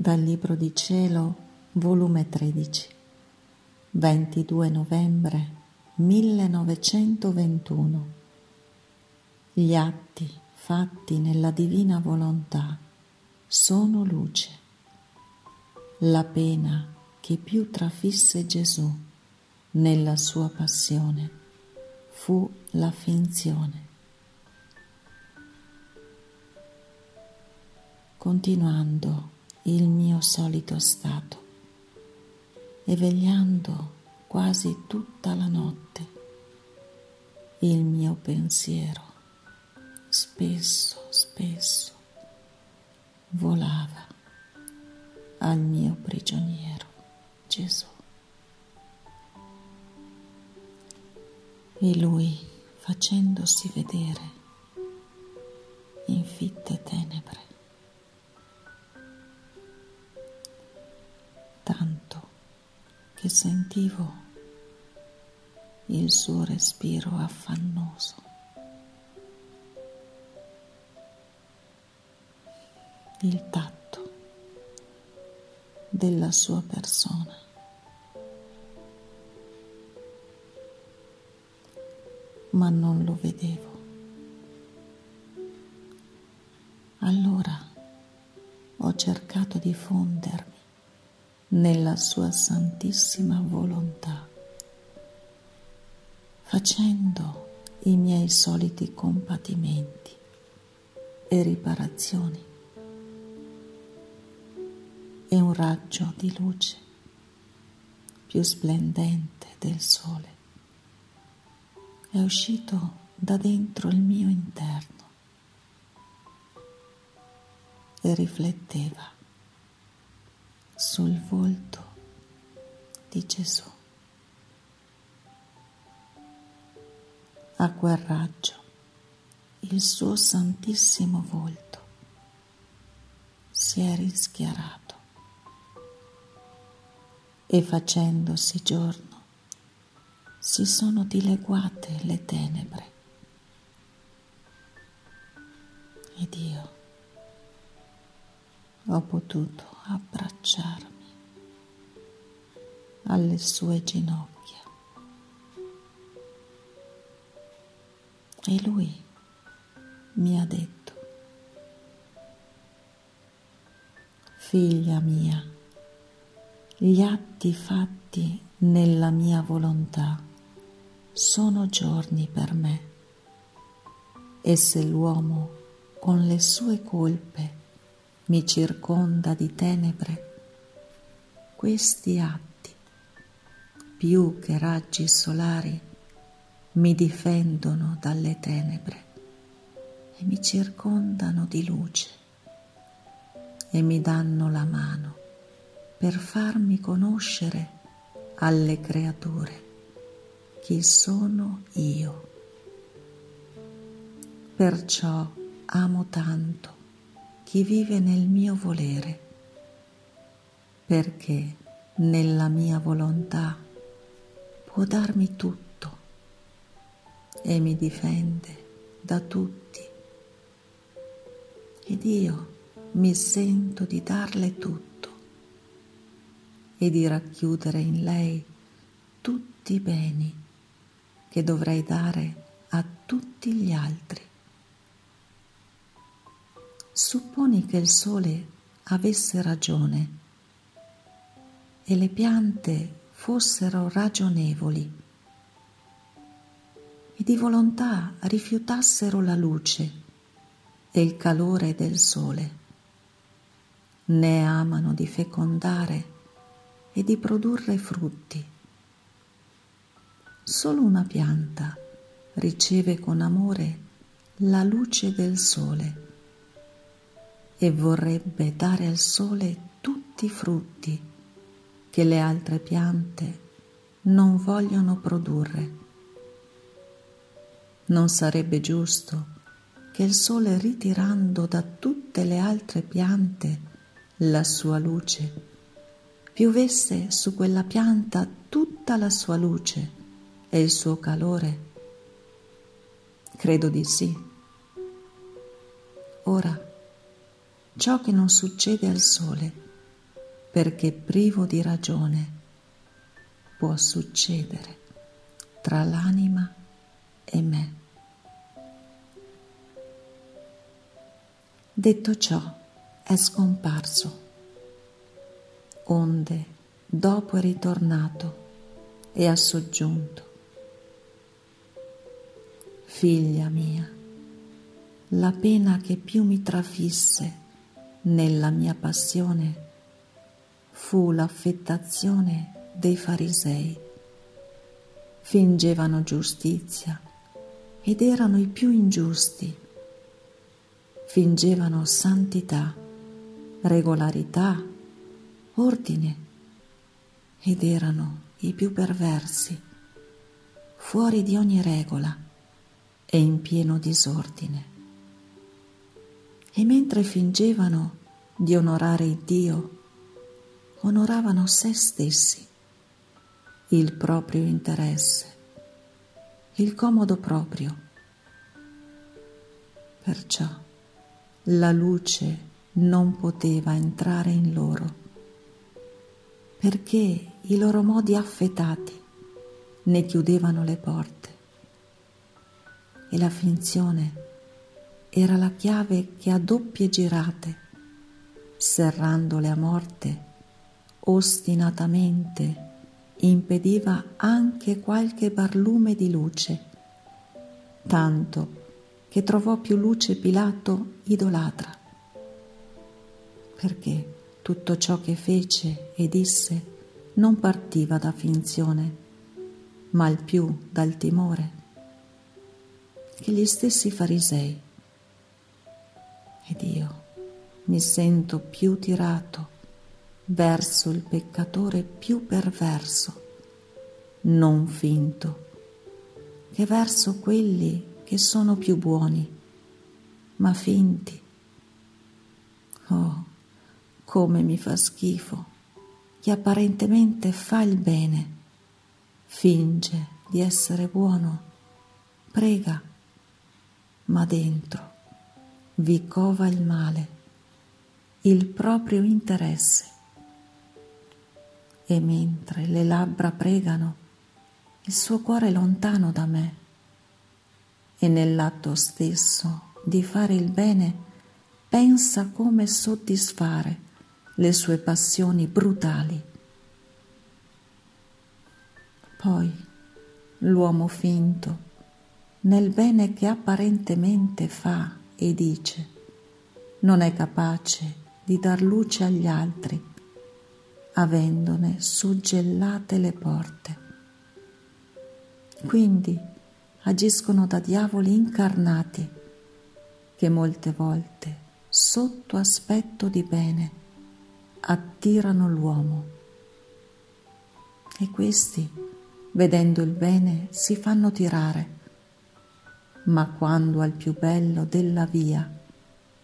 Dal Libro di Cielo, volume 13, 22 novembre 1921. Gli atti fatti nella divina volontà sono luce. La pena che più trafisse Gesù nella sua passione fu la finzione. Continuando il mio solito stato e vegliando quasi tutta la notte il mio pensiero spesso, spesso volava al mio prigioniero Gesù. E lui, facendosi vedere in fitte tenebre, che sentivo il suo respiro affannoso. Il tatto della sua persona. Ma non lo vedevo. Allora ho cercato di fondermi nella sua santissima volontà, facendo i miei soliti compatimenti e riparazioni. E un raggio di luce più splendente del sole è uscito da dentro il mio interno e rifletteva sul volto di Gesù. A quel raggio il suo santissimo volto si è rischiarato e facendosi giorno si sono dileguate le tenebre ed io ho potuto abbracciarmi alle sue ginocchia. E lui mi ha detto, figlia mia, gli atti fatti nella mia volontà sono giorni per me e se l'uomo con le sue colpe mi circonda di tenebre, questi atti, più che raggi solari, mi difendono dalle tenebre e mi circondano di luce e mi danno la mano per farmi conoscere alle creature chi sono io. Perciò amo tanto chi vive nel mio volere, perché nella mia volontà può darmi tutto e mi difende da tutti. Ed io mi sento di darle tutto e di racchiudere in lei tutti i beni che dovrei dare a tutti gli altri. Supponi che il sole avesse ragione e le piante fossero ragionevoli. E di volontà rifiutassero la luce e il calore del sole, né amano di fecondare e di produrre frutti. Solo una pianta riceve con amore la luce del sole e vorrebbe dare al sole tutti i frutti che le altre piante non vogliono produrre. Non sarebbe giusto che il sole ritirando da tutte le altre piante la sua luce, piovesse su quella pianta tutta la sua luce e il suo calore? Credo di sì. Ora, ciò che non succede al sole perché privo di ragione può succedere tra l'anima e me. Detto ciò, è scomparso, onde dopo è ritornato e ha soggiunto. Figlia mia, la pena che più mi trafisse nella mia passione fu l'affettazione dei farisei. Fingevano giustizia ed erano i più ingiusti. Fingevano santità, regolarità, ordine ed erano i più perversi, fuori di ogni regola e in pieno disordine. E mentre fingevano di onorare Dio, onoravano se stessi, il proprio interesse, il comodo proprio. Perciò la luce non poteva entrare in loro, perché i loro modi affetati ne chiudevano le porte e la finzione era la chiave che a doppie girate, serrandole a morte, ostinatamente impediva anche qualche barlume di luce, tanto che trovò più luce Pilato idolatra, perché tutto ciò che fece e disse non partiva da finzione, ma al più dal timore che gli stessi farisei. Ed io mi sento più tirato verso il peccatore più perverso, non finto, che verso quelli che sono più buoni, ma finti. Oh, come mi fa schifo chi apparentemente fa il bene, finge di essere buono, prega, ma dentro vi cova il male, il proprio interesse. E mentre le labbra pregano, il suo cuore è lontano da me e nell'atto stesso di fare il bene pensa come soddisfare le sue passioni brutali. Poi l'uomo finto, nel bene che apparentemente fa e dice, non è capace di dar luce agli altri, avendone suggellate le porte. Quindi agiscono da diavoli incarnati che molte volte, sotto aspetto di bene, attirano l'uomo. E questi, vedendo il bene, si fanno tirare, ma quando al più bello della via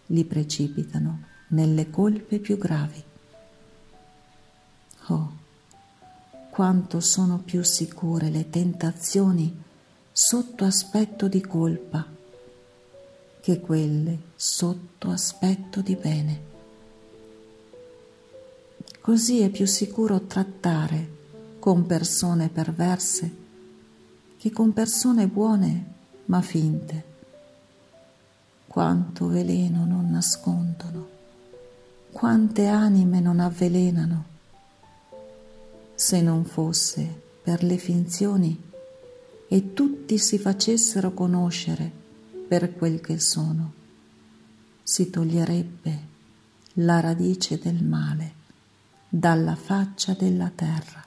li precipitano nelle colpe più gravi. Oh, quanto sono più sicure le tentazioni sotto aspetto di colpa che quelle sotto aspetto di bene. Così è più sicuro trattare con persone perverse che con persone buone ma finte. Quanto veleno non nascondono, quante anime non avvelenano. Se non fosse per le finzioni e tutti si facessero conoscere per quel che sono, si toglierebbe la radice del male dalla faccia della terra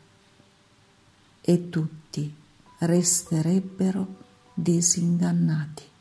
e tutti resterebbero disingannati.